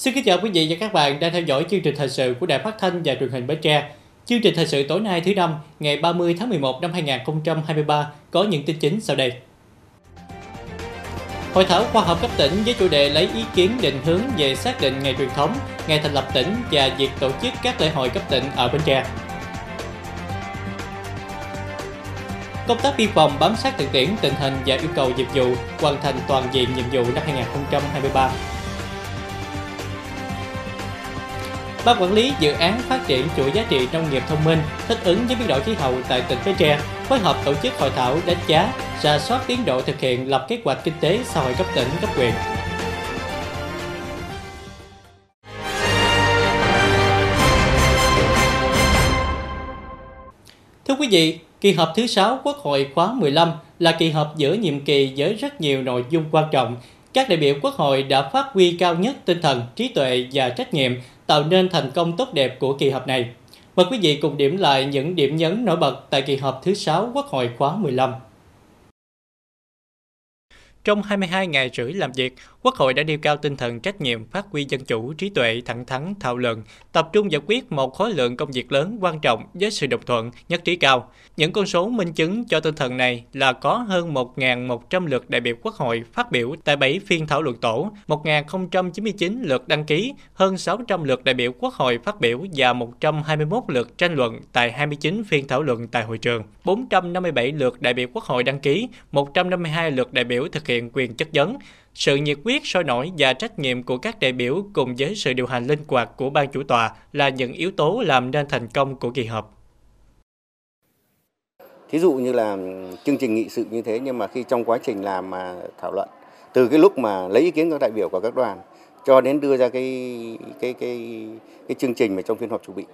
Xin kính chào quý vị và các bạn đang theo dõi chương trình thời sự của Đài Phát thanh và Truyền hình Bến Tre. Chương trình thời sự tối nay thứ năm, ngày 30 tháng 11 năm 2023 có những tin chính sau đây. Hội thảo khoa học cấp tỉnh với chủ đề lấy ý kiến định hướng về xác định ngày truyền thống, ngày thành lập tỉnh và việc tổ chức các lễ hội cấp tỉnh ở Bến Tre. Công tác biên phòng bám sát thực tiễn tình hình và yêu cầu nhiệm vụ, hoàn thành toàn diện nhiệm vụ năm 2023. Ban quản lý dự án phát triển chuỗi giá trị nông nghiệp thông minh thích ứng với biến đổi khí hậu tại tỉnh Bến Tre phối hợp tổ chức hội thảo đánh giá, rà soát tiến độ thực hiện lập kế hoạch kinh tế xã hội cấp tỉnh cấp huyện. Thưa quý vị, kỳ họp thứ 6 Quốc hội khóa 15 là kỳ họp giữa nhiệm kỳ với rất nhiều nội dung quan trọng. Các đại biểu Quốc hội đã phát huy cao nhất tinh thần, trí tuệ và trách nhiệm tạo nên thành công tốt đẹp của kỳ họp này. Mời quý vị cùng điểm lại những điểm nhấn nổi bật tại kỳ họp thứ 6 Quốc hội khóa 15. Trong 22 ngày rưỡi làm việc, Quốc hội đã nêu cao tinh thần trách nhiệm, phát huy dân chủ, trí tuệ, thẳng thắn, thảo luận, tập trung giải quyết một khối lượng công việc lớn quan trọng với sự đồng thuận, nhất trí cao. Những con số minh chứng cho tinh thần này là có hơn 1.100 lượt đại biểu Quốc hội phát biểu tại 7 phiên thảo luận tổ, 1.099 lượt đăng ký, hơn 600 lượt đại biểu Quốc hội phát biểu và 121 lượt tranh luận tại 29 phiên thảo luận tại hội trường, 457 lượt đại biểu Quốc hội đăng ký, 152 lượt đại biểu thực hiện quyền chất vấn, sự nhiệt huyết, sôi nổi và trách nhiệm của các đại biểu cùng với sự điều hành linh hoạt của ban chủ tọa là những yếu tố làm nên thành công của kỳ họp. Thí dụ như là chương trình nghị sự như thế, nhưng mà khi trong quá trình làm mà thảo luận, từ cái lúc mà lấy ý kiến các đại biểu của các đoàn cho đến đưa ra cái cái cái cái chương trình mà trong phiên họp chủ bị,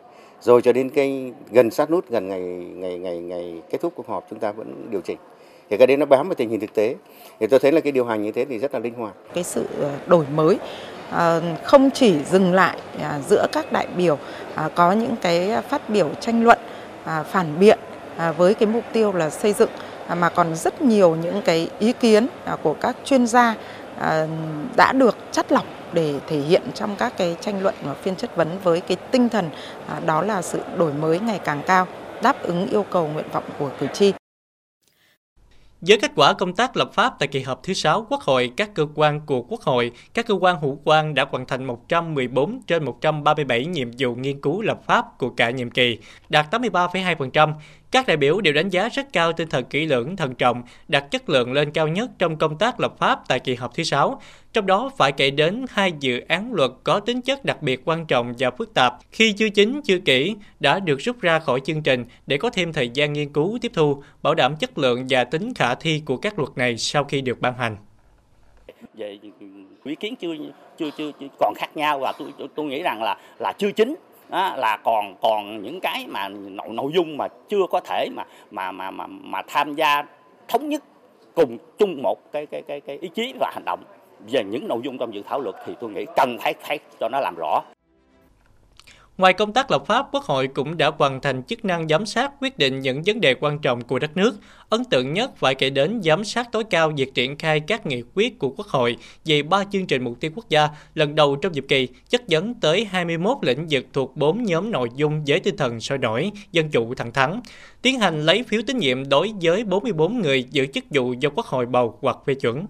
rồi cho đến cái gần sát nút, gần ngày ngày ngày ngày kết thúc cuộc họp, chúng ta vẫn điều chỉnh thì cái đấy nó bám vào tình hình thực tế thì tôi thấy là cái điều hành như thế thì rất là linh hoạt cái sự ờ, đổi mới ờ, không chỉ dừng lại à, giữa các đại biểu à, có những cái phát biểu tranh luận à, phản biện với cái mục tiêu là xây dựng mà còn rất nhiều những cái ý kiến của các chuyên gia đã được chắt lọc để thể hiện trong các cái tranh luận và phiên chất vấn với cái tinh thần đó là sự đổi mới ngày càng cao, đáp ứng yêu cầu nguyện vọng của cử tri. Với kết quả công tác lập pháp tại kỳ họp thứ 6 Quốc hội, các cơ quan của Quốc hội, các cơ quan hữu quan đã hoàn thành 114 trên 137 nhiệm vụ nghiên cứu lập pháp của cả nhiệm kỳ, đạt 83,2%. Các đại biểu đều đánh giá rất cao tinh thần kỹ lưỡng, thận trọng, đặt chất lượng lên cao nhất trong công tác lập pháp tại kỳ họp thứ 6. Trong đó phải kể đến hai dự án luật có tính chất đặc biệt quan trọng và phức tạp khi chưa chính, chưa kỹ đã được rút ra khỏi chương trình để có thêm thời gian nghiên cứu tiếp thu, bảo đảm chất lượng và tính khả thi của các luật này sau khi được ban hành. Về ý kiến chưa chưa chưa, chưa còn khác nhau và tôi tôi nghĩ rằng là là chưa chính đó, là còn còn những cái mà nội nội dung mà chưa có thể mà mà mà mà, mà tham gia thống nhất cùng chung một cái cái cái cái ý chí và hành động về những nội dung trong dự thảo luật thì tôi nghĩ cần phải phải cho nó làm rõ Ngoài công tác lập pháp, Quốc hội cũng đã hoàn thành chức năng giám sát quyết định những vấn đề quan trọng của đất nước. Ấn tượng nhất phải kể đến giám sát tối cao việc triển khai các nghị quyết của Quốc hội về ba chương trình mục tiêu quốc gia lần đầu trong nhiệm kỳ, chất vấn tới 21 lĩnh vực thuộc 4 nhóm nội dung với tinh thần sôi nổi, dân chủ thẳng thắn. Tiến hành lấy phiếu tín nhiệm đối với 44 người giữ chức vụ do Quốc hội bầu hoặc phê chuẩn.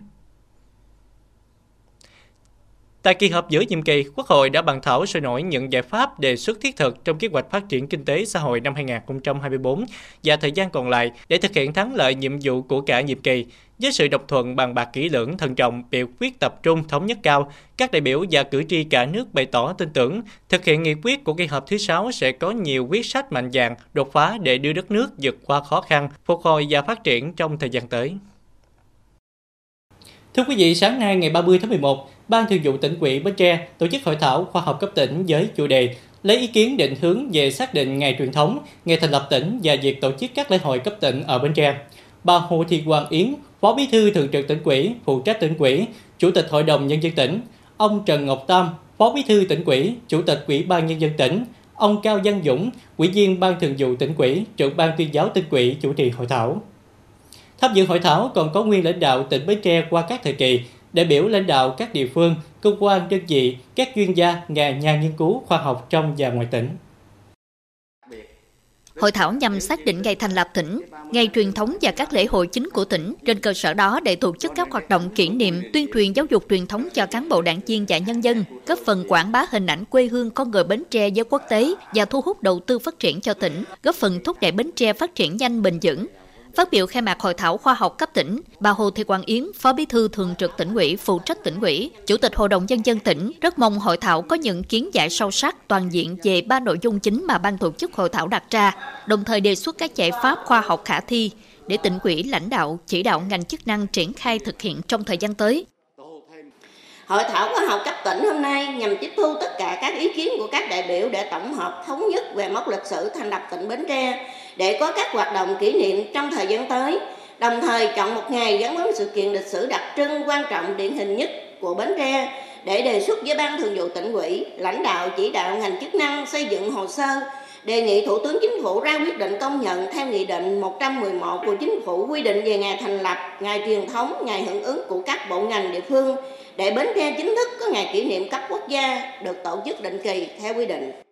Tại kỳ họp giữa nhiệm kỳ, Quốc hội đã bàn thảo sôi nổi những giải pháp đề xuất thiết thực trong kế hoạch phát triển kinh tế xã hội năm 2024 và thời gian còn lại để thực hiện thắng lợi nhiệm vụ của cả nhiệm kỳ. Với sự độc thuận bàn bạc kỹ lưỡng, thận trọng, biểu quyết tập trung, thống nhất cao, các đại biểu và cử tri cả nước bày tỏ tin tưởng thực hiện nghị quyết của kỳ họp thứ 6 sẽ có nhiều quyết sách mạnh dạn, đột phá để đưa đất nước vượt qua khó khăn, phục hồi và phát triển trong thời gian tới. Thưa quý vị, sáng nay ngày 30 tháng 11, Ban Thường vụ tỉnh ủy Bến Tre tổ chức hội thảo khoa học cấp tỉnh với chủ đề lấy ý kiến định hướng về xác định ngày truyền thống, ngày thành lập tỉnh và việc tổ chức các lễ hội cấp tỉnh ở Bến Tre. Bà Hồ Thị Hoàng Yến, Phó Bí thư Thường trực tỉnh ủy, phụ trách tỉnh ủy, Chủ tịch Hội đồng Nhân dân tỉnh, ông Trần Ngọc Tam, Phó Bí thư tỉnh ủy, Chủ tịch Ủy ban Nhân dân tỉnh, ông Cao Văn Dũng, Ủy viên Ban Thường vụ tỉnh ủy, trưởng Ban tuyên giáo tỉnh ủy chủ trì hội thảo. Tham dự hội thảo còn có nguyên lãnh đạo tỉnh Bến Tre qua các thời kỳ đại biểu lãnh đạo các địa phương, cơ quan đơn vị, các chuyên gia, nhà nhà nghiên cứu khoa học trong và ngoài tỉnh. Hội thảo nhằm xác định ngày thành lập tỉnh, ngày truyền thống và các lễ hội chính của tỉnh, trên cơ sở đó để tổ chức các hoạt động kỷ niệm, tuyên truyền giáo dục truyền thống cho cán bộ đảng viên và nhân dân, góp phần quảng bá hình ảnh quê hương con người Bến Tre với quốc tế và thu hút đầu tư phát triển cho tỉnh, góp phần thúc đẩy Bến Tre phát triển nhanh bền vững, Phát biểu khai mạc hội thảo khoa học cấp tỉnh, bà Hồ Thị Quang Yến, Phó Bí thư Thường trực tỉnh ủy, phụ trách tỉnh ủy, Chủ tịch Hội đồng nhân dân tỉnh rất mong hội thảo có những kiến giải sâu sắc toàn diện về ba nội dung chính mà ban tổ chức hội thảo đặt ra, đồng thời đề xuất các giải pháp khoa học khả thi để tỉnh ủy lãnh đạo chỉ đạo ngành chức năng triển khai thực hiện trong thời gian tới. Hội thảo khoa học cấp tỉnh hôm nay nhằm tiếp thu tất cả các ý kiến của các đại biểu để tổng hợp thống nhất về mốc lịch sử thành lập tỉnh Bến Tre để có các hoạt động kỷ niệm trong thời gian tới, đồng thời chọn một ngày gắn với sự kiện lịch sử đặc trưng quan trọng điển hình nhất của Bến Tre để đề xuất với Ban Thường vụ tỉnh ủy, lãnh đạo chỉ đạo ngành chức năng xây dựng hồ sơ đề nghị Thủ tướng Chính phủ ra quyết định công nhận theo Nghị định 111 của Chính phủ quy định về ngày thành lập, ngày truyền thống, ngày hưởng ứng của các bộ ngành địa phương để Bến Tre chính thức có ngày kỷ niệm cấp quốc gia được tổ chức định kỳ theo quy định.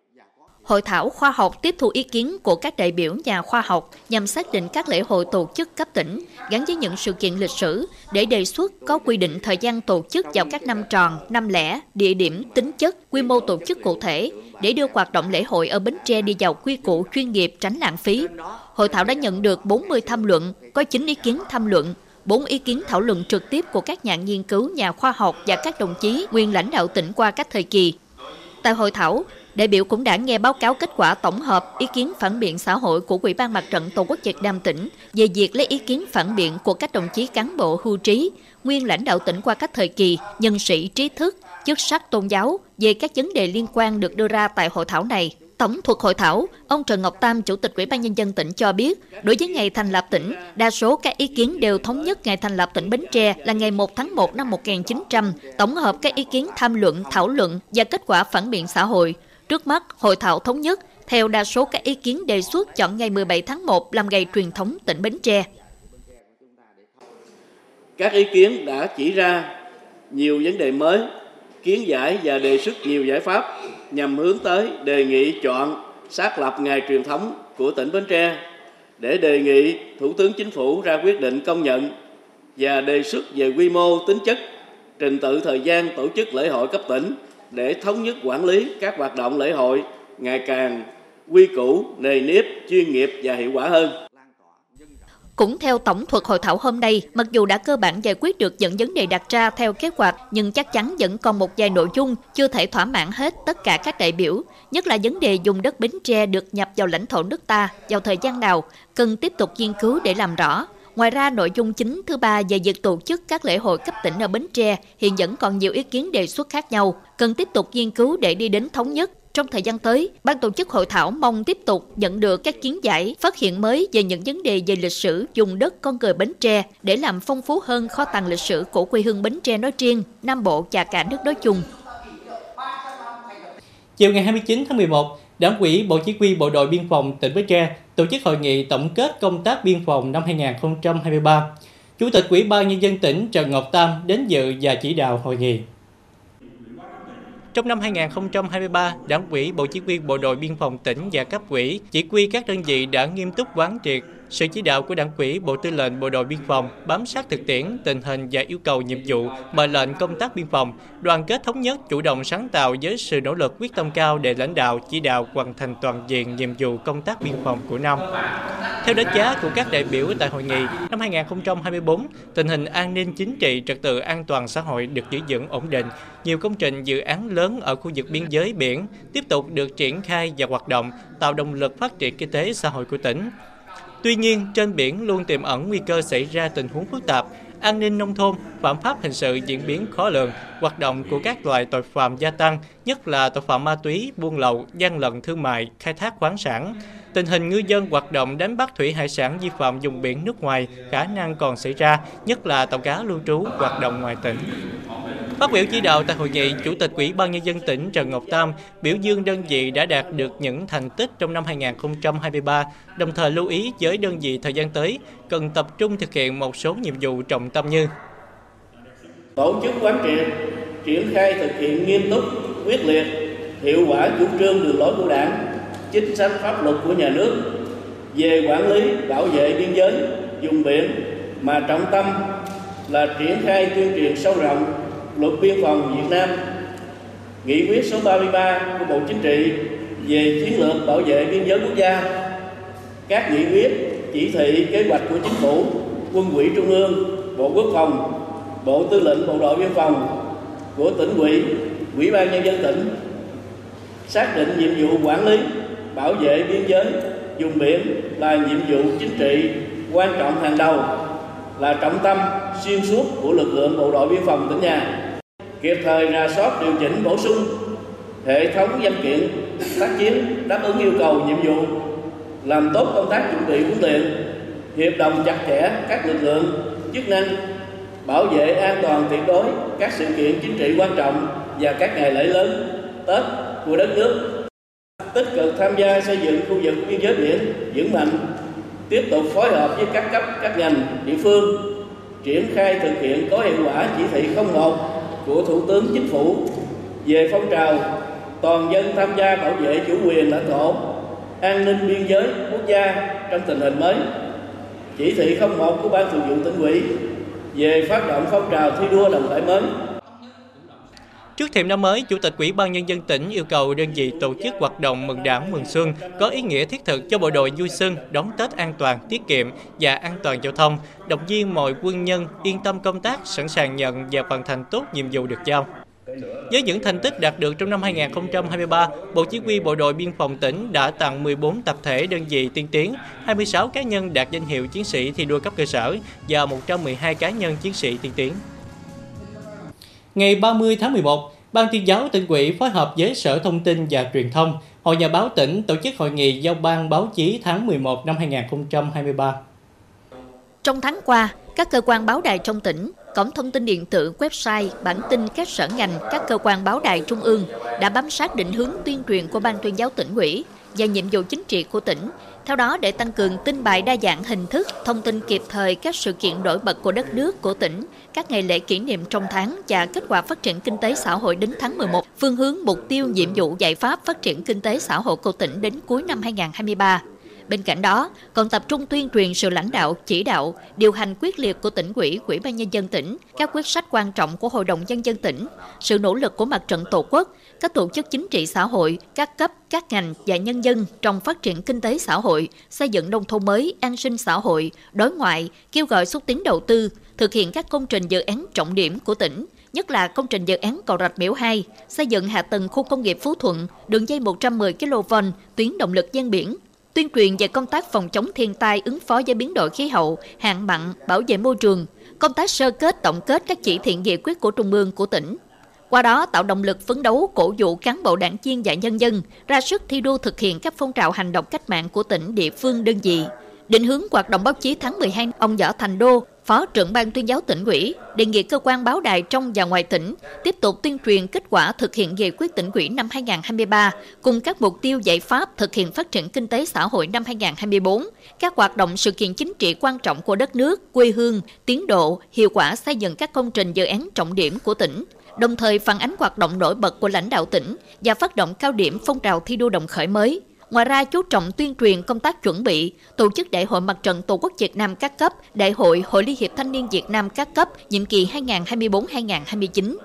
Hội thảo khoa học tiếp thu ý kiến của các đại biểu nhà khoa học nhằm xác định các lễ hội tổ chức cấp tỉnh gắn với những sự kiện lịch sử để đề xuất có quy định thời gian tổ chức vào các năm tròn, năm lẻ, địa điểm, tính chất, quy mô tổ chức cụ thể để đưa hoạt động lễ hội ở Bến Tre đi vào quy củ chuyên nghiệp tránh lãng phí. Hội thảo đã nhận được 40 tham luận, có 9 ý kiến tham luận, 4 ý kiến thảo luận trực tiếp của các nhà nghiên cứu, nhà khoa học và các đồng chí nguyên lãnh đạo tỉnh qua các thời kỳ. Tại hội thảo, đại biểu cũng đã nghe báo cáo kết quả tổng hợp ý kiến phản biện xã hội của Ủy ban Mặt trận Tổ quốc Việt Nam tỉnh về việc lấy ý kiến phản biện của các đồng chí cán bộ hưu trí, nguyên lãnh đạo tỉnh qua các thời kỳ, nhân sĩ trí thức, chức sắc tôn giáo về các vấn đề liên quan được đưa ra tại hội thảo này. Tổng thuộc hội thảo, ông Trần Ngọc Tam, Chủ tịch Ủy ban Nhân dân tỉnh cho biết, đối với ngày thành lập tỉnh, đa số các ý kiến đều thống nhất ngày thành lập tỉnh Bến Tre là ngày 1 tháng 1 năm 1900, tổng hợp các ý kiến tham luận, thảo luận và kết quả phản biện xã hội. Trước mắt, hội thảo thống nhất, theo đa số các ý kiến đề xuất chọn ngày 17 tháng 1 làm ngày truyền thống tỉnh Bến Tre. Các ý kiến đã chỉ ra nhiều vấn đề mới, kiến giải và đề xuất nhiều giải pháp nhằm hướng tới đề nghị chọn xác lập ngày truyền thống của tỉnh Bến Tre để đề nghị Thủ tướng Chính phủ ra quyết định công nhận và đề xuất về quy mô tính chất, trình tự thời gian tổ chức lễ hội cấp tỉnh để thống nhất quản lý các hoạt động lễ hội ngày càng quy củ, nề nếp, chuyên nghiệp và hiệu quả hơn. Cũng theo tổng thuật hội thảo hôm nay, mặc dù đã cơ bản giải quyết được những vấn đề đặt ra theo kế hoạch, nhưng chắc chắn vẫn còn một vài nội dung chưa thể thỏa mãn hết tất cả các đại biểu, nhất là vấn đề dùng đất Bến Tre được nhập vào lãnh thổ nước ta vào thời gian nào, cần tiếp tục nghiên cứu để làm rõ. Ngoài ra, nội dung chính thứ ba về việc tổ chức các lễ hội cấp tỉnh ở Bến Tre hiện vẫn còn nhiều ý kiến đề xuất khác nhau, cần tiếp tục nghiên cứu để đi đến thống nhất trong thời gian tới, ban tổ chức hội thảo mong tiếp tục nhận được các kiến giải, phát hiện mới về những vấn đề về lịch sử dùng đất con người Bến Tre để làm phong phú hơn kho tàng lịch sử của quê hương Bến Tre nói riêng, Nam Bộ và cả nước nói chung. Chiều ngày 29 tháng 11, Đảng ủy Bộ Chỉ huy Bộ đội Biên phòng tỉnh Bến Tre tổ chức hội nghị tổng kết công tác biên phòng năm 2023. Chủ tịch Ủy ban Nhân dân tỉnh Trần Ngọc Tam đến dự và chỉ đạo hội nghị. Trong năm 2023, Đảng ủy Bộ Chỉ huy Bộ đội Biên phòng tỉnh và cấp ủy chỉ huy các đơn vị đã nghiêm túc quán triệt sự chỉ đạo của Đảng ủy Bộ Tư lệnh Bộ đội Biên phòng bám sát thực tiễn, tình hình và yêu cầu nhiệm vụ, mệnh lệnh công tác biên phòng, đoàn kết thống nhất, chủ động sáng tạo với sự nỗ lực quyết tâm cao để lãnh đạo chỉ đạo hoàn thành toàn diện nhiệm vụ công tác biên phòng của năm. Theo đánh giá của các đại biểu tại hội nghị, năm 2024, tình hình an ninh chính trị, trật tự an toàn xã hội được giữ vững ổn định. Nhiều công trình dự án lớn ở khu vực biên giới biển tiếp tục được triển khai và hoạt động, tạo động lực phát triển kinh tế xã hội của tỉnh. Tuy nhiên, trên biển luôn tiềm ẩn nguy cơ xảy ra tình huống phức tạp, an ninh nông thôn, phạm pháp hình sự diễn biến khó lường, hoạt động của các loại tội phạm gia tăng, nhất là tội phạm ma túy, buôn lậu, gian lận thương mại, khai thác khoáng sản. Tình hình ngư dân hoạt động đánh bắt thủy hải sản vi phạm vùng biển nước ngoài khả năng còn xảy ra, nhất là tàu cá lưu trú hoạt động ngoài tỉnh. Phát biểu chỉ đạo tại hội nghị, Chủ tịch Ủy ban Nhân dân tỉnh Trần Ngọc Tam biểu dương đơn vị đã đạt được những thành tích trong năm 2023, đồng thời lưu ý với đơn vị thời gian tới cần tập trung thực hiện một số nhiệm vụ trọng tâm như tổ chức quán triệt triển khai thực hiện nghiêm túc quyết liệt hiệu quả chủ trương đường lối của đảng chính sách pháp luật của nhà nước về quản lý bảo vệ biên giới vùng biển mà trọng tâm là triển khai tuyên truyền sâu rộng luật biên phòng Việt Nam, nghị quyết số 33 của Bộ Chính trị về chiến lược bảo vệ biên giới quốc gia. Các nghị quyết, chỉ thị, kế hoạch của chính phủ, quân ủy trung ương, bộ quốc phòng, bộ tư lệnh bộ đội biên phòng của tỉnh ủy ủy ban nhân dân tỉnh xác định nhiệm vụ quản lý, bảo vệ biên giới, vùng biển là nhiệm vụ chính trị quan trọng hàng đầu, là trọng tâm xuyên suốt của lực lượng bộ đội biên phòng tỉnh nhà kịp thời ra soát điều chỉnh bổ sung hệ thống văn kiện tác chiến đáp ứng yêu cầu nhiệm vụ, làm tốt công tác chuẩn bị huấn luyện hiệp đồng chặt chẽ các lực lượng, chức năng, bảo vệ an toàn tuyệt đối các sự kiện chính trị quan trọng và các ngày lễ lớn, Tết của đất nước. Tích cực tham gia xây dựng khu vực biên giới biển vững mạnh, tiếp tục phối hợp với các cấp, các ngành, địa phương, triển khai thực hiện có hiệu quả chỉ thị 01 của Thủ tướng Chính phủ về phong trào toàn dân tham gia bảo vệ chủ quyền lãnh thổ, an ninh biên giới quốc gia trong tình hình mới. Chỉ thị 01 của Ban Thường vụ tỉnh ủy về phát động phong trào thi đua đồng khởi mới Trước thềm năm mới, Chủ tịch Ủy ban Nhân dân tỉnh yêu cầu đơn vị tổ chức hoạt động mừng đảng mừng xuân có ý nghĩa thiết thực cho bộ đội vui xuân, đón Tết an toàn, tiết kiệm và an toàn giao thông, động viên mọi quân nhân yên tâm công tác, sẵn sàng nhận và hoàn thành tốt nhiệm vụ được giao. Với những thành tích đạt được trong năm 2023, Bộ Chỉ huy Bộ đội Biên phòng tỉnh đã tặng 14 tập thể đơn vị tiên tiến, 26 cá nhân đạt danh hiệu chiến sĩ thi đua cấp cơ sở và 112 cá nhân chiến sĩ tiên tiến. Ngày 30 tháng 11, Ban tuyên giáo tỉnh ủy phối hợp với Sở Thông tin và Truyền thông, Hội Nhà báo tỉnh tổ chức hội nghị giao ban báo chí tháng 11 năm 2023. Trong tháng qua, các cơ quan báo đài trong tỉnh, cổng thông tin điện tử, website, bản tin các sở ngành, các cơ quan báo đài trung ương đã bám sát định hướng tuyên truyền của Ban tuyên giáo tỉnh ủy và nhiệm vụ chính trị của tỉnh. Theo đó, để tăng cường tin bài đa dạng hình thức, thông tin kịp thời các sự kiện nổi bật của đất nước, của tỉnh, các ngày lễ kỷ niệm trong tháng và kết quả phát triển kinh tế xã hội đến tháng 11, phương hướng mục tiêu nhiệm vụ giải pháp phát triển kinh tế xã hội của tỉnh đến cuối năm 2023. Bên cạnh đó, còn tập trung tuyên truyền sự lãnh đạo, chỉ đạo, điều hành quyết liệt của tỉnh ủy, quỹ ban nhân dân tỉnh, các quyết sách quan trọng của Hội đồng nhân dân tỉnh, sự nỗ lực của mặt trận Tổ quốc, các tổ chức chính trị xã hội, các cấp, các ngành và nhân dân trong phát triển kinh tế xã hội, xây dựng nông thôn mới, an sinh xã hội, đối ngoại, kêu gọi xúc tiến đầu tư, thực hiện các công trình dự án trọng điểm của tỉnh, nhất là công trình dự án cầu Rạch Miễu 2, xây dựng hạ tầng khu công nghiệp Phú Thuận, đường dây 110 kV, tuyến động lực gian biển, tuyên truyền về công tác phòng chống thiên tai ứng phó với biến đổi khí hậu, hạn mặn, bảo vệ môi trường, công tác sơ kết tổng kết các chỉ thị nghị quyết của Trung ương của tỉnh. Qua đó tạo động lực phấn đấu cổ vũ cán bộ đảng viên và nhân dân ra sức thi đua thực hiện các phong trào hành động cách mạng của tỉnh, địa phương, đơn vị. Định hướng hoạt động báo chí tháng 12, ông Võ Thành Đô, Phó trưởng ban tuyên giáo tỉnh ủy đề nghị cơ quan báo đài trong và ngoài tỉnh tiếp tục tuyên truyền kết quả thực hiện nghị quyết tỉnh ủy năm 2023 cùng các mục tiêu giải pháp thực hiện phát triển kinh tế xã hội năm 2024, các hoạt động sự kiện chính trị quan trọng của đất nước, quê hương, tiến độ, hiệu quả xây dựng các công trình dự án trọng điểm của tỉnh, đồng thời phản ánh hoạt động nổi bật của lãnh đạo tỉnh và phát động cao điểm phong trào thi đua đồng khởi mới. Ngoài ra, chú trọng tuyên truyền công tác chuẩn bị, tổ chức Đại hội Mặt trận Tổ quốc Việt Nam các cấp, Đại hội Hội Liên hiệp Thanh niên Việt Nam các cấp, nhiệm kỳ 2024-2029.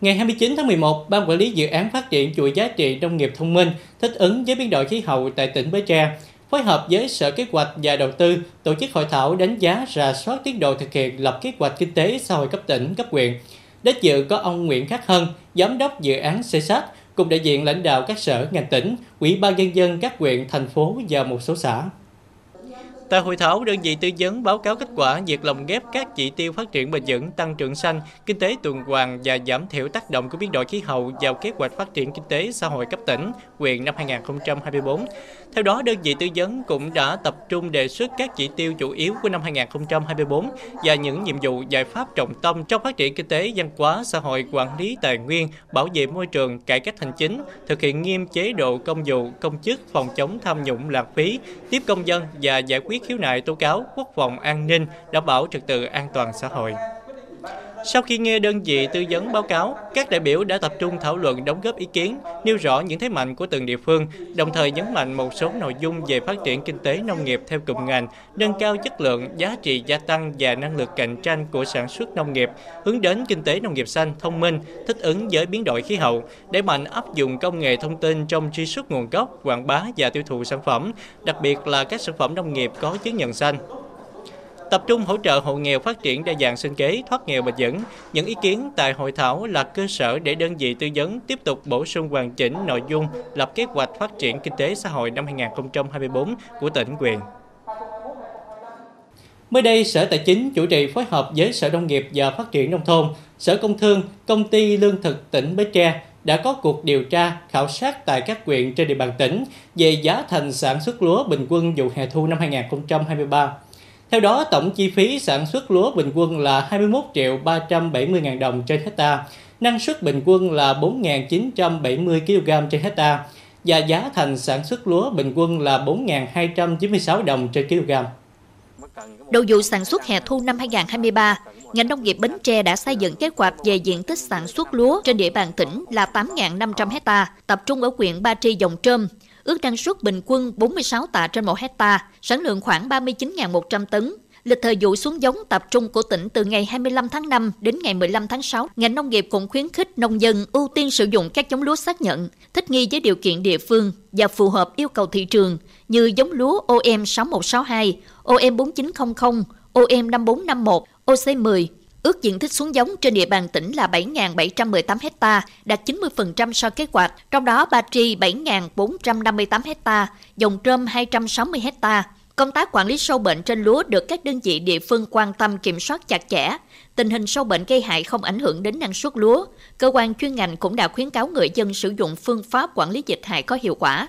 Ngày 29 tháng 11, Ban Quản lý Dự án Phát triển chuỗi giá trị nông nghiệp thông minh thích ứng với biến đổi khí hậu tại tỉnh Bến Tre phối hợp với Sở Kế hoạch và Đầu tư tổ chức hội thảo đánh giá rà soát tiến độ thực hiện lập kế hoạch kinh tế xã hội cấp tỉnh, cấp huyện. Đến dự có ông Nguyễn Khắc Hân, Giám đốc dự án CSAT, cùng đại diện lãnh đạo các sở ngành tỉnh, ủy ban nhân dân các huyện, thành phố và một số xã. Tại hội thảo, đơn vị tư vấn báo cáo kết quả việc lồng ghép các chỉ tiêu phát triển bền vững, tăng trưởng xanh, kinh tế tuần hoàn và giảm thiểu tác động của biến đổi khí hậu vào kế hoạch phát triển kinh tế xã hội cấp tỉnh, huyện năm 2024. Theo đó, đơn vị tư vấn cũng đã tập trung đề xuất các chỉ tiêu chủ yếu của năm 2024 và những nhiệm vụ giải pháp trọng tâm trong phát triển kinh tế, văn hóa, xã hội, quản lý tài nguyên, bảo vệ môi trường, cải cách hành chính, thực hiện nghiêm chế độ công vụ, công chức, phòng chống tham nhũng lãng phí, tiếp công dân và giải quyết khiếu nại tố cáo quốc phòng an ninh, đảm bảo trật tự an toàn xã hội. Sau khi nghe đơn vị tư vấn báo cáo, các đại biểu đã tập trung thảo luận đóng góp ý kiến, nêu rõ những thế mạnh của từng địa phương, đồng thời nhấn mạnh một số nội dung về phát triển kinh tế nông nghiệp theo cụm ngành, nâng cao chất lượng, giá trị gia tăng và năng lực cạnh tranh của sản xuất nông nghiệp, hướng đến kinh tế nông nghiệp xanh, thông minh, thích ứng với biến đổi khí hậu, đẩy mạnh áp dụng công nghệ thông tin trong truy xuất nguồn gốc, quảng bá và tiêu thụ sản phẩm, đặc biệt là các sản phẩm nông nghiệp có chứng nhận xanh tập trung hỗ trợ hộ nghèo phát triển đa dạng sinh kế, thoát nghèo bền vững. Những ý kiến tại hội thảo là cơ sở để đơn vị tư vấn tiếp tục bổ sung hoàn chỉnh nội dung lập kế hoạch phát triển kinh tế xã hội năm 2024 của tỉnh quyền. Mới đây, Sở Tài chính chủ trì phối hợp với Sở Nông nghiệp và Phát triển Nông thôn, Sở Công Thương, Công ty Lương thực tỉnh Bến Tre đã có cuộc điều tra, khảo sát tại các huyện trên địa bàn tỉnh về giá thành sản xuất lúa bình quân vụ hè thu năm 2023. Theo đó, tổng chi phí sản xuất lúa bình quân là 21 triệu 370 ngàn đồng trên hecta, năng suất bình quân là 4.970 kg trên hecta và giá thành sản xuất lúa bình quân là 4.296 đồng trên kg. Đầu vụ sản xuất hè thu năm 2023, ngành nông nghiệp Bến Tre đã xây dựng kế hoạch về diện tích sản xuất lúa trên địa bàn tỉnh là 8.500 hecta, tập trung ở huyện Ba Tri Dòng Trơm, ước năng suất bình quân 46 tạ trên 1 hecta, sản lượng khoảng 39.100 tấn. Lịch thời vụ xuống giống tập trung của tỉnh từ ngày 25 tháng 5 đến ngày 15 tháng 6. Ngành nông nghiệp cũng khuyến khích nông dân ưu tiên sử dụng các giống lúa xác nhận, thích nghi với điều kiện địa phương và phù hợp yêu cầu thị trường như giống lúa OM 6162, OM 4900, OM 5451, OC10, Ước diện tích xuống giống trên địa bàn tỉnh là 7.718 hecta, đạt 90% so kế hoạch, trong đó Ba Tri 7.458 hecta, Dòng Trơm 260 hecta. Công tác quản lý sâu bệnh trên lúa được các đơn vị địa phương quan tâm kiểm soát chặt chẽ. Tình hình sâu bệnh gây hại không ảnh hưởng đến năng suất lúa. Cơ quan chuyên ngành cũng đã khuyến cáo người dân sử dụng phương pháp quản lý dịch hại có hiệu quả.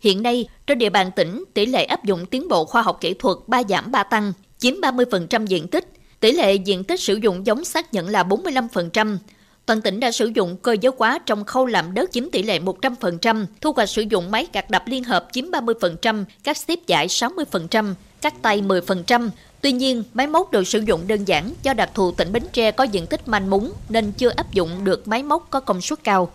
Hiện nay, trên địa bàn tỉnh, tỷ lệ áp dụng tiến bộ khoa học kỹ thuật 3 giảm 3 tăng, chiếm 30% diện tích, Tỷ lệ diện tích sử dụng giống xác nhận là 45%. Toàn tỉnh đã sử dụng cơ giới hóa trong khâu làm đất chiếm tỷ lệ 100%, thu hoạch sử dụng máy gặt đập liên hợp chiếm 30%, các xếp giải 60%, cắt tay 10%. Tuy nhiên, máy móc được sử dụng đơn giản do đặc thù tỉnh Bến Tre có diện tích manh mún nên chưa áp dụng được máy móc có công suất cao.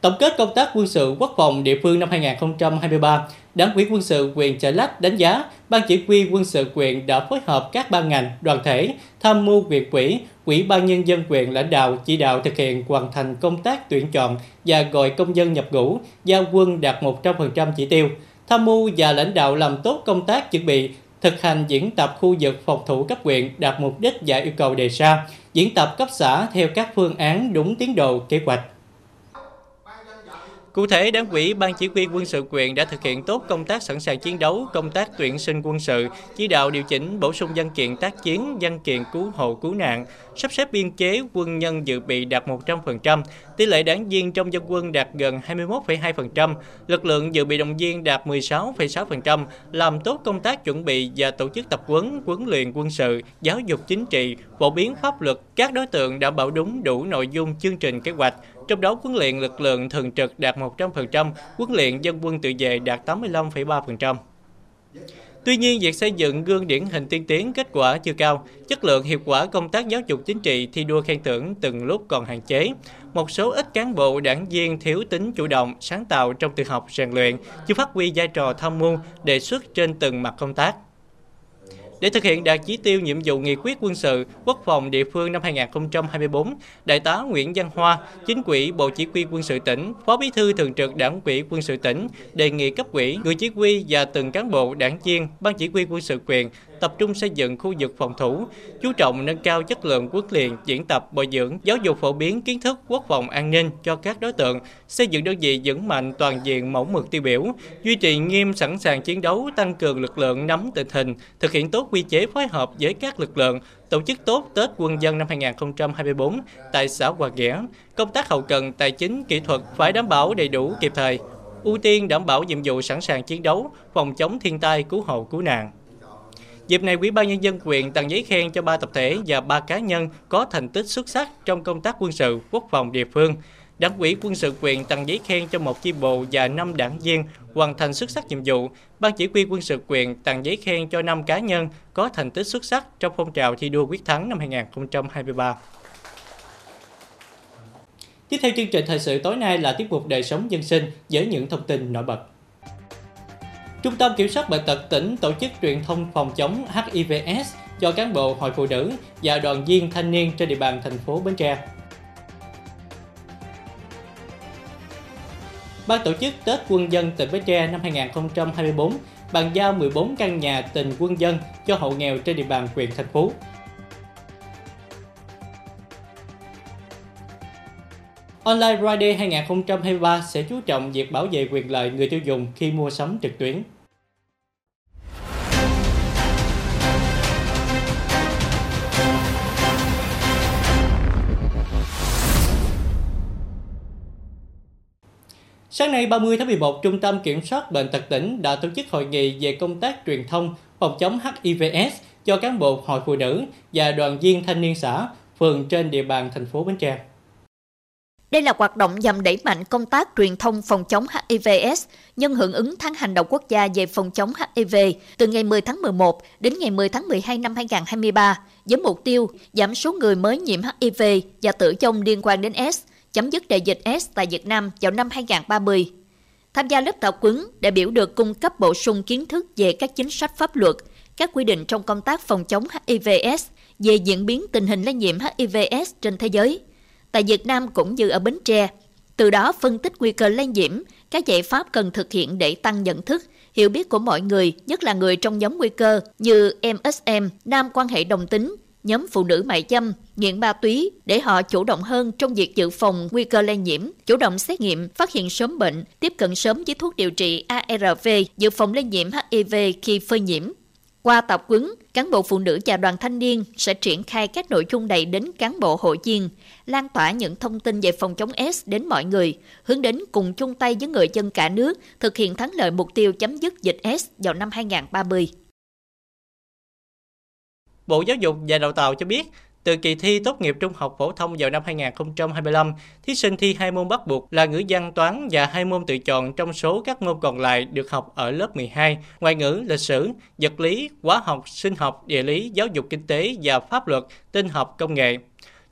Tổng kết công tác quân sự quốc phòng địa phương năm 2023, Đảng ủy quân sự quyền Chợ Lách đánh giá Ban chỉ huy quân sự quyền đã phối hợp các ban ngành, đoàn thể, tham mưu quyền quỹ, quỹ ban nhân dân quyền lãnh đạo chỉ đạo thực hiện hoàn thành công tác tuyển chọn và gọi công dân nhập ngũ, giao quân đạt 100% chỉ tiêu, tham mưu và lãnh đạo làm tốt công tác chuẩn bị thực hành diễn tập khu vực phòng thủ cấp huyện đạt mục đích và yêu cầu đề ra, diễn tập cấp xã theo các phương án đúng tiến độ kế hoạch. Cụ thể, Đảng ủy Ban Chỉ huy quân sự quyền đã thực hiện tốt công tác sẵn sàng chiến đấu, công tác tuyển sinh quân sự, chỉ đạo điều chỉnh bổ sung văn kiện tác chiến, văn kiện cứu hộ cứu nạn, sắp xếp biên chế quân nhân dự bị đạt 100%, tỷ lệ đảng viên trong dân quân đạt gần 21,2%, lực lượng dự bị động viên đạt 16,6%, làm tốt công tác chuẩn bị và tổ chức tập huấn, huấn luyện quân sự, giáo dục chính trị, phổ biến pháp luật, các đối tượng đảm bảo đúng đủ nội dung chương trình kế hoạch, trong đó huấn luyện lực lượng thường trực đạt 100%, huấn luyện dân quân tự vệ đạt 85,3%. Tuy nhiên, việc xây dựng gương điển hình tiên tiến kết quả chưa cao, chất lượng hiệu quả công tác giáo dục chính trị thi đua khen thưởng từng lúc còn hạn chế. Một số ít cán bộ đảng viên thiếu tính chủ động, sáng tạo trong tự học rèn luyện, chưa phát huy vai trò tham mưu, đề xuất trên từng mặt công tác. Để thực hiện đạt chỉ tiêu nhiệm vụ nghị quyết quân sự quốc phòng địa phương năm 2024, Đại tá Nguyễn Văn Hoa, Chính ủy Bộ Chỉ huy quân sự tỉnh, Phó Bí thư Thường trực Đảng ủy quân sự tỉnh đề nghị cấp ủy, người chỉ huy và từng cán bộ đảng viên, ban chỉ huy quân sự quyền tập trung xây dựng khu vực phòng thủ, chú trọng nâng cao chất lượng huấn luyện, diễn tập, bồi dưỡng, giáo dục phổ biến kiến thức quốc phòng an ninh cho các đối tượng, xây dựng đơn vị vững mạnh toàn diện mẫu mực tiêu biểu, duy trì nghiêm sẵn sàng chiến đấu, tăng cường lực lượng nắm tình hình, thực hiện tốt quy chế phối hợp với các lực lượng, tổ chức tốt Tết quân dân năm 2024 tại xã Hòa Nghĩa, công tác hậu cần tài chính kỹ thuật phải đảm bảo đầy đủ kịp thời, ưu tiên đảm bảo nhiệm vụ sẵn sàng chiến đấu, phòng chống thiên tai, cứu hộ, cứu nạn. Dịp này, Ủy ban Nhân dân quyền tặng giấy khen cho ba tập thể và ba cá nhân có thành tích xuất sắc trong công tác quân sự, quốc phòng địa phương. Đảng ủy quân sự quyền tặng giấy khen cho một chi bộ và 5 đảng viên hoàn thành xuất sắc nhiệm vụ. Ban chỉ huy quân sự quyền tặng giấy khen cho 5 cá nhân có thành tích xuất sắc trong phong trào thi đua quyết thắng năm 2023. Tiếp theo chương trình thời sự tối nay là tiết mục đời sống dân sinh với những thông tin nổi bật. Trung tâm Kiểm soát Bệnh tật tỉnh tổ chức truyền thông phòng chống HIVS cho cán bộ, hội phụ nữ và đoàn viên thanh niên trên địa bàn thành phố Bến Tre. Ban tổ chức Tết Quân dân tỉnh Bến Tre năm 2024 bàn giao 14 căn nhà tình quân dân cho hộ nghèo trên địa bàn huyện, thành phố. Online Friday 2023 sẽ chú trọng việc bảo vệ quyền lợi người tiêu dùng khi mua sắm trực tuyến. Sáng nay 30 tháng 11, Trung tâm Kiểm soát Bệnh tật tỉnh đã tổ chức hội nghị về công tác truyền thông phòng chống HIVS cho cán bộ hội phụ nữ và đoàn viên thanh niên xã, phường trên địa bàn thành phố Bến Tre. Đây là hoạt động nhằm đẩy mạnh công tác truyền thông phòng chống HIVS nhân hưởng ứng tháng hành động quốc gia về phòng chống HIV từ ngày 10 tháng 11 đến ngày 10 tháng 12 năm 2023 với mục tiêu giảm số người mới nhiễm HIV và tử vong liên quan đến S chấm dứt đại dịch S tại Việt Nam vào năm 2030. Tham gia lớp tập huấn, đại biểu được cung cấp bổ sung kiến thức về các chính sách pháp luật, các quy định trong công tác phòng chống HIVS, về diễn biến tình hình lây nhiễm HIVS trên thế giới. Tại Việt Nam cũng như ở Bến Tre, từ đó phân tích nguy cơ lây nhiễm, các giải pháp cần thực hiện để tăng nhận thức, hiểu biết của mọi người, nhất là người trong nhóm nguy cơ như MSM, nam quan hệ đồng tính, nhóm phụ nữ mại dâm, nghiện ma túy để họ chủ động hơn trong việc dự phòng nguy cơ lây nhiễm, chủ động xét nghiệm, phát hiện sớm bệnh, tiếp cận sớm với thuốc điều trị ARV, dự phòng lây nhiễm HIV khi phơi nhiễm. Qua tập huấn, cán bộ phụ nữ và đoàn thanh niên sẽ triển khai các nội dung này đến cán bộ hội viên, lan tỏa những thông tin về phòng chống S đến mọi người, hướng đến cùng chung tay với người dân cả nước thực hiện thắng lợi mục tiêu chấm dứt dịch S vào năm 2030. Bộ Giáo dục và Đào tạo cho biết, từ kỳ thi tốt nghiệp trung học phổ thông vào năm 2025, thí sinh thi hai môn bắt buộc là ngữ văn toán và hai môn tự chọn trong số các môn còn lại được học ở lớp 12, ngoại ngữ, lịch sử, vật lý, hóa học, sinh học, địa lý, giáo dục kinh tế và pháp luật, tin học, công nghệ.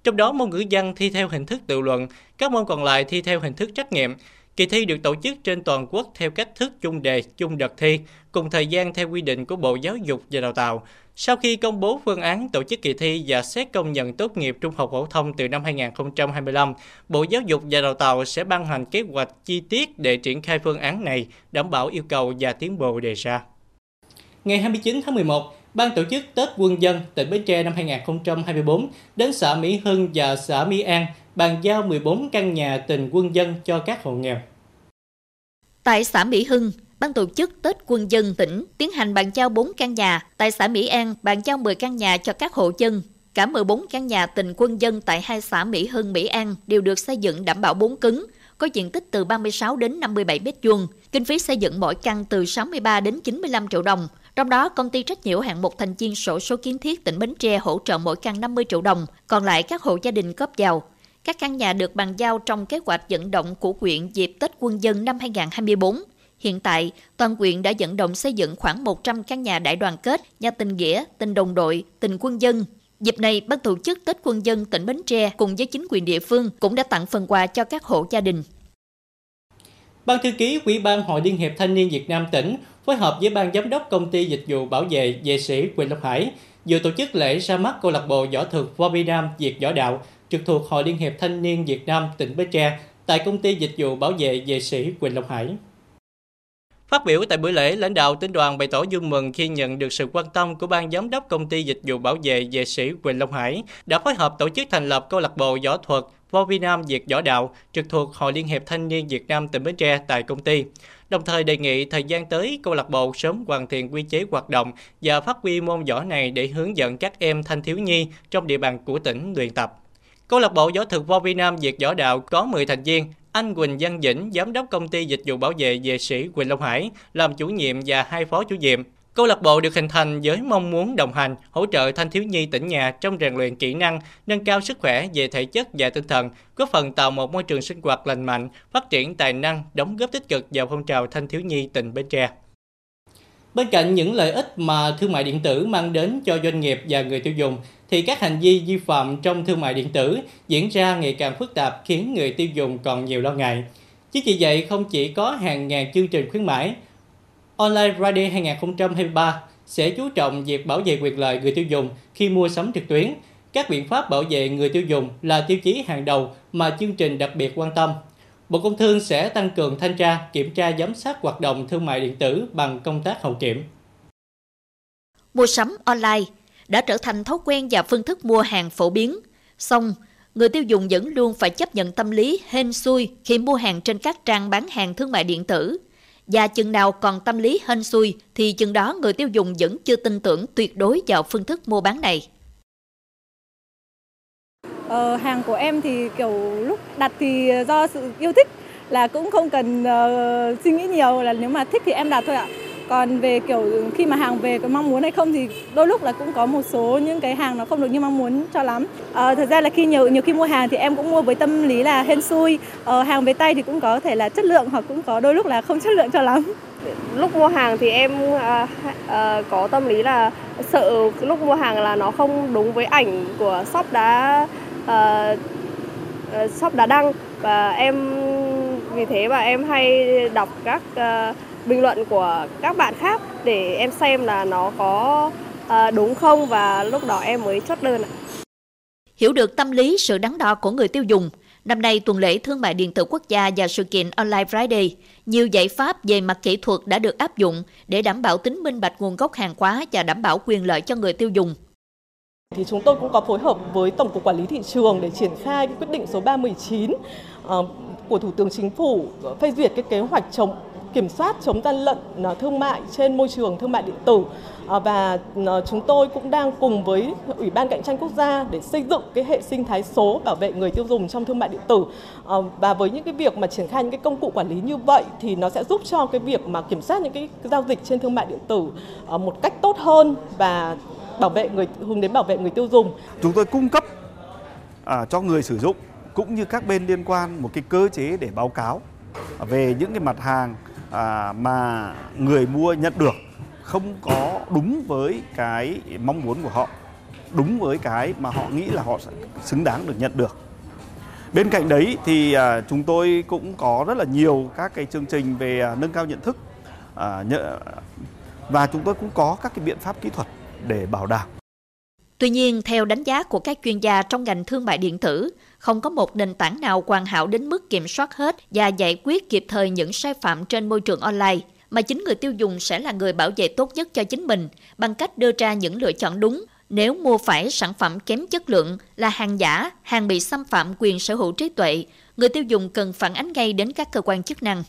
Trong đó môn ngữ văn thi theo hình thức tự luận, các môn còn lại thi theo hình thức trắc nghiệm. Kỳ thi được tổ chức trên toàn quốc theo cách thức chung đề, chung đợt thi, cùng thời gian theo quy định của Bộ Giáo dục và Đào tạo. Sau khi công bố phương án tổ chức kỳ thi và xét công nhận tốt nghiệp trung học phổ thông từ năm 2025, Bộ Giáo dục và Đào tạo sẽ ban hành kế hoạch chi tiết để triển khai phương án này, đảm bảo yêu cầu và tiến bộ đề ra. Ngày 29 tháng 11, Ban tổ chức Tết Quân dân tỉnh Bến Tre năm 2024 đến xã Mỹ Hưng và xã Mỹ An bàn giao 14 căn nhà tình quân dân cho các hộ nghèo. Tại xã Mỹ Hưng, Ban tổ chức Tết Quân dân tỉnh tiến hành bàn giao 4 căn nhà, tại xã Mỹ An bàn giao 10 căn nhà cho các hộ dân. Cả 14 căn nhà tình quân dân tại hai xã Mỹ Hưng, Mỹ An đều được xây dựng đảm bảo bốn cứng, có diện tích từ 36 đến 57 mét vuông. Kinh phí xây dựng mỗi căn từ 63 đến 95 triệu đồng. Trong đó, công ty trách nhiệm hạng một thành viên sổ số kiến thiết tỉnh Bến Tre hỗ trợ mỗi căn 50 triệu đồng, còn lại các hộ gia đình góp vào. Các căn nhà được bàn giao trong kế hoạch vận động của quyện dịp Tết Quân dân năm 2024. Hiện tại, toàn quyện đã vận động xây dựng khoảng 100 căn nhà đại đoàn kết, nhà tình nghĩa, tình đồng đội, tình quân dân. Dịp này, ban tổ chức Tết Quân dân tỉnh Bến Tre cùng với chính quyền địa phương cũng đã tặng phần quà cho các hộ gia đình. Ban thư ký Ủy ban Hội Liên hiệp Thanh niên Việt Nam tỉnh phối hợp với Ban Giám đốc Công ty Dịch vụ Bảo vệ Vệ sĩ Quỳnh Lộc Hải vừa tổ chức lễ ra mắt câu lạc bộ võ thuật Võ Việt Nam Việt Võ Đạo trực thuộc Hội Liên hiệp Thanh niên Việt Nam tỉnh Bến Tre tại Công ty Dịch vụ Bảo vệ Vệ sĩ Quỳnh Lộc Hải. Phát biểu tại buổi lễ, lãnh đạo tỉnh đoàn bày tỏ vui mừng khi nhận được sự quan tâm của ban giám đốc công ty dịch vụ bảo vệ vệ sĩ Quỳnh Long Hải đã phối hợp tổ chức thành lập câu lạc bộ võ thuật Võ Việt Nam Việt Võ Đạo trực thuộc Hội Liên hiệp Thanh niên Việt Nam tỉnh Bến Tre tại công ty. Đồng thời đề nghị thời gian tới câu lạc bộ sớm hoàn thiện quy chế hoạt động và phát huy môn võ này để hướng dẫn các em thanh thiếu nhi trong địa bàn của tỉnh luyện tập. Câu lạc bộ võ thuật Võ Việt Nam Việt Võ Đạo có 10 thành viên, anh Quỳnh Văn Dĩnh, giám đốc công ty dịch vụ bảo vệ vệ sĩ Quỳnh Long Hải, làm chủ nhiệm và hai phó chủ nhiệm. Câu lạc bộ được hình thành với mong muốn đồng hành, hỗ trợ thanh thiếu nhi tỉnh nhà trong rèn luyện kỹ năng, nâng cao sức khỏe về thể chất và tinh thần, góp phần tạo một môi trường sinh hoạt lành mạnh, phát triển tài năng, đóng góp tích cực vào phong trào thanh thiếu nhi tỉnh Bến Tre. Bên cạnh những lợi ích mà thương mại điện tử mang đến cho doanh nghiệp và người tiêu dùng, thì các hành vi vi phạm trong thương mại điện tử diễn ra ngày càng phức tạp khiến người tiêu dùng còn nhiều lo ngại. Chứ vì vậy, không chỉ có hàng ngàn chương trình khuyến mãi, Online Friday 2023 sẽ chú trọng việc bảo vệ quyền lợi người tiêu dùng khi mua sắm trực tuyến. Các biện pháp bảo vệ người tiêu dùng là tiêu chí hàng đầu mà chương trình đặc biệt quan tâm. Bộ Công Thương sẽ tăng cường thanh tra, kiểm tra giám sát hoạt động thương mại điện tử bằng công tác hậu kiểm. Mua sắm online đã trở thành thói quen và phương thức mua hàng phổ biến. Song, người tiêu dùng vẫn luôn phải chấp nhận tâm lý hên xui khi mua hàng trên các trang bán hàng thương mại điện tử. Và chừng nào còn tâm lý hên xui thì chừng đó người tiêu dùng vẫn chưa tin tưởng tuyệt đối vào phương thức mua bán này. Ờ, hàng của em thì kiểu lúc đặt thì do sự yêu thích là cũng không cần uh, suy nghĩ nhiều là nếu mà thích thì em đặt thôi ạ. Còn về kiểu khi mà hàng về có mong muốn hay không thì đôi lúc là cũng có một số những cái hàng nó không được như mong muốn cho lắm. À, thật ra là khi nhiều nhiều khi mua hàng thì em cũng mua với tâm lý là hên xui. À, hàng về tay thì cũng có thể là chất lượng hoặc cũng có đôi lúc là không chất lượng cho lắm. Lúc mua hàng thì em à, à, có tâm lý là sợ lúc mua hàng là nó không đúng với ảnh của shop đã uh, shop đã đăng và em vì thế mà em hay đọc các uh, bình luận của các bạn khác để em xem là nó có uh, đúng không và lúc đó em mới chốt đơn ạ. Hiểu được tâm lý sự đắn đo của người tiêu dùng, năm nay tuần lễ thương mại điện tử quốc gia và sự kiện Online Friday, nhiều giải pháp về mặt kỹ thuật đã được áp dụng để đảm bảo tính minh bạch nguồn gốc hàng hóa và đảm bảo quyền lợi cho người tiêu dùng. Thì chúng tôi cũng có phối hợp với Tổng cục Quản lý thị trường để triển khai cái quyết định số 319 ờ, của Thủ tướng Chính phủ phê duyệt cái kế hoạch chống, kiểm soát chống gian lận ờ, thương mại trên môi trường thương mại điện tử. Ờ, và chúng tôi cũng đang cùng với Ủy ban cạnh tranh quốc gia để xây dựng cái hệ sinh thái số bảo vệ người tiêu dùng trong thương mại điện tử. Và với những cái việc mà triển khai những cái công cụ quản lý như vậy thì nó sẽ giúp cho cái việc mà kiểm soát những cái giao dịch trên thương mại điện tử một cách tốt hơn và bảo vệ người hướng đến bảo vệ người tiêu dùng. Chúng tôi cung cấp à, cho người sử dụng cũng như các bên liên quan một cái cơ chế để báo cáo về những cái mặt hàng à, mà người mua nhận được không có đúng với cái mong muốn của họ đúng với cái mà họ nghĩ là họ sẽ xứng đáng được nhận được bên cạnh đấy thì à, chúng tôi cũng có rất là nhiều các cái chương trình về à, nâng cao nhận thức à, nhờ, và chúng tôi cũng có các cái biện pháp kỹ thuật để bảo đảm Tuy nhiên, theo đánh giá của các chuyên gia trong ngành thương mại điện tử, không có một nền tảng nào hoàn hảo đến mức kiểm soát hết và giải quyết kịp thời những sai phạm trên môi trường online, mà chính người tiêu dùng sẽ là người bảo vệ tốt nhất cho chính mình bằng cách đưa ra những lựa chọn đúng. Nếu mua phải sản phẩm kém chất lượng là hàng giả, hàng bị xâm phạm quyền sở hữu trí tuệ, người tiêu dùng cần phản ánh ngay đến các cơ quan chức năng.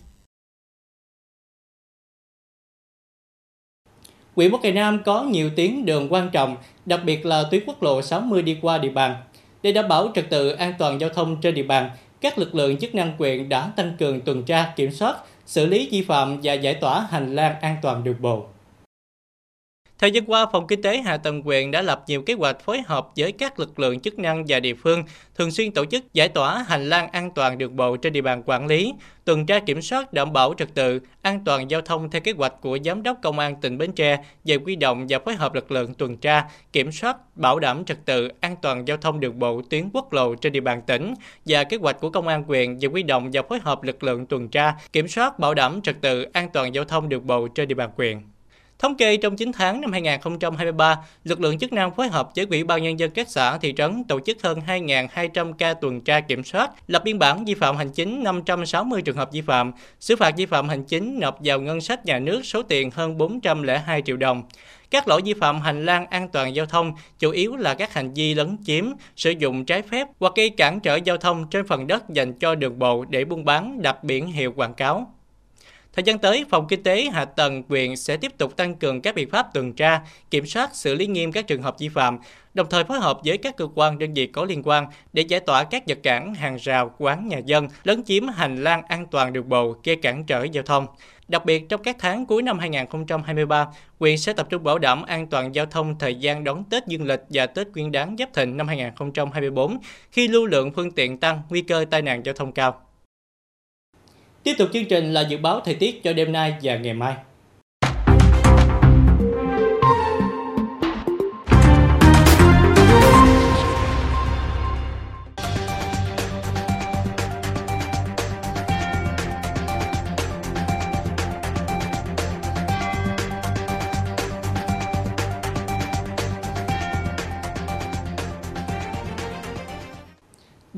Quỹ Bắc Kỳ Nam có nhiều tuyến đường quan trọng, đặc biệt là tuyến quốc lộ 60 đi qua địa bàn. Để đảm bảo trật tự an toàn giao thông trên địa bàn, các lực lượng chức năng quyện đã tăng cường tuần tra, kiểm soát, xử lý vi phạm và giải tỏa hành lang an toàn đường bộ. Thời gian qua, Phòng Kinh tế Hạ tầng quyền đã lập nhiều kế hoạch phối hợp với các lực lượng chức năng và địa phương, thường xuyên tổ chức giải tỏa hành lang an toàn đường bộ trên địa bàn quản lý, tuần tra kiểm soát đảm bảo trật tự, an toàn giao thông theo kế hoạch của Giám đốc Công an tỉnh Bến Tre về quy động và phối hợp lực lượng tuần tra, kiểm soát, bảo đảm trật tự, an toàn giao thông đường bộ tuyến quốc lộ trên địa bàn tỉnh và kế hoạch của Công an quyền về quy động và phối hợp lực lượng tuần tra, kiểm soát, bảo đảm trật tự, an toàn giao thông đường bộ trên địa bàn quyền Thống kê trong 9 tháng năm 2023, lực lượng chức năng phối hợp với Ủy ban Nhân dân các xã, thị trấn tổ chức hơn 2.200 ca tuần tra kiểm soát, lập biên bản vi phạm hành chính 560 trường hợp vi phạm, xử phạt vi phạm hành chính nộp vào ngân sách nhà nước số tiền hơn 402 triệu đồng. Các lỗi vi phạm hành lang an toàn giao thông chủ yếu là các hành vi lấn chiếm, sử dụng trái phép hoặc gây cản trở giao thông trên phần đất dành cho đường bộ để buôn bán đặt biển hiệu quảng cáo. Thời gian tới, Phòng Kinh tế Hạ tầng quyền sẽ tiếp tục tăng cường các biện pháp tuần tra, kiểm soát, xử lý nghiêm các trường hợp vi phạm, đồng thời phối hợp với các cơ quan đơn vị có liên quan để giải tỏa các vật cản, hàng rào, quán nhà dân, lấn chiếm hành lang an toàn đường bộ, gây cản trở giao thông. Đặc biệt trong các tháng cuối năm 2023, huyện sẽ tập trung bảo đảm an toàn giao thông thời gian đón Tết Dương lịch và Tết Nguyên đán Giáp Thìn năm 2024 khi lưu lượng phương tiện tăng, nguy cơ tai nạn giao thông cao. Tiếp tục chương trình là dự báo thời tiết cho đêm nay và ngày mai.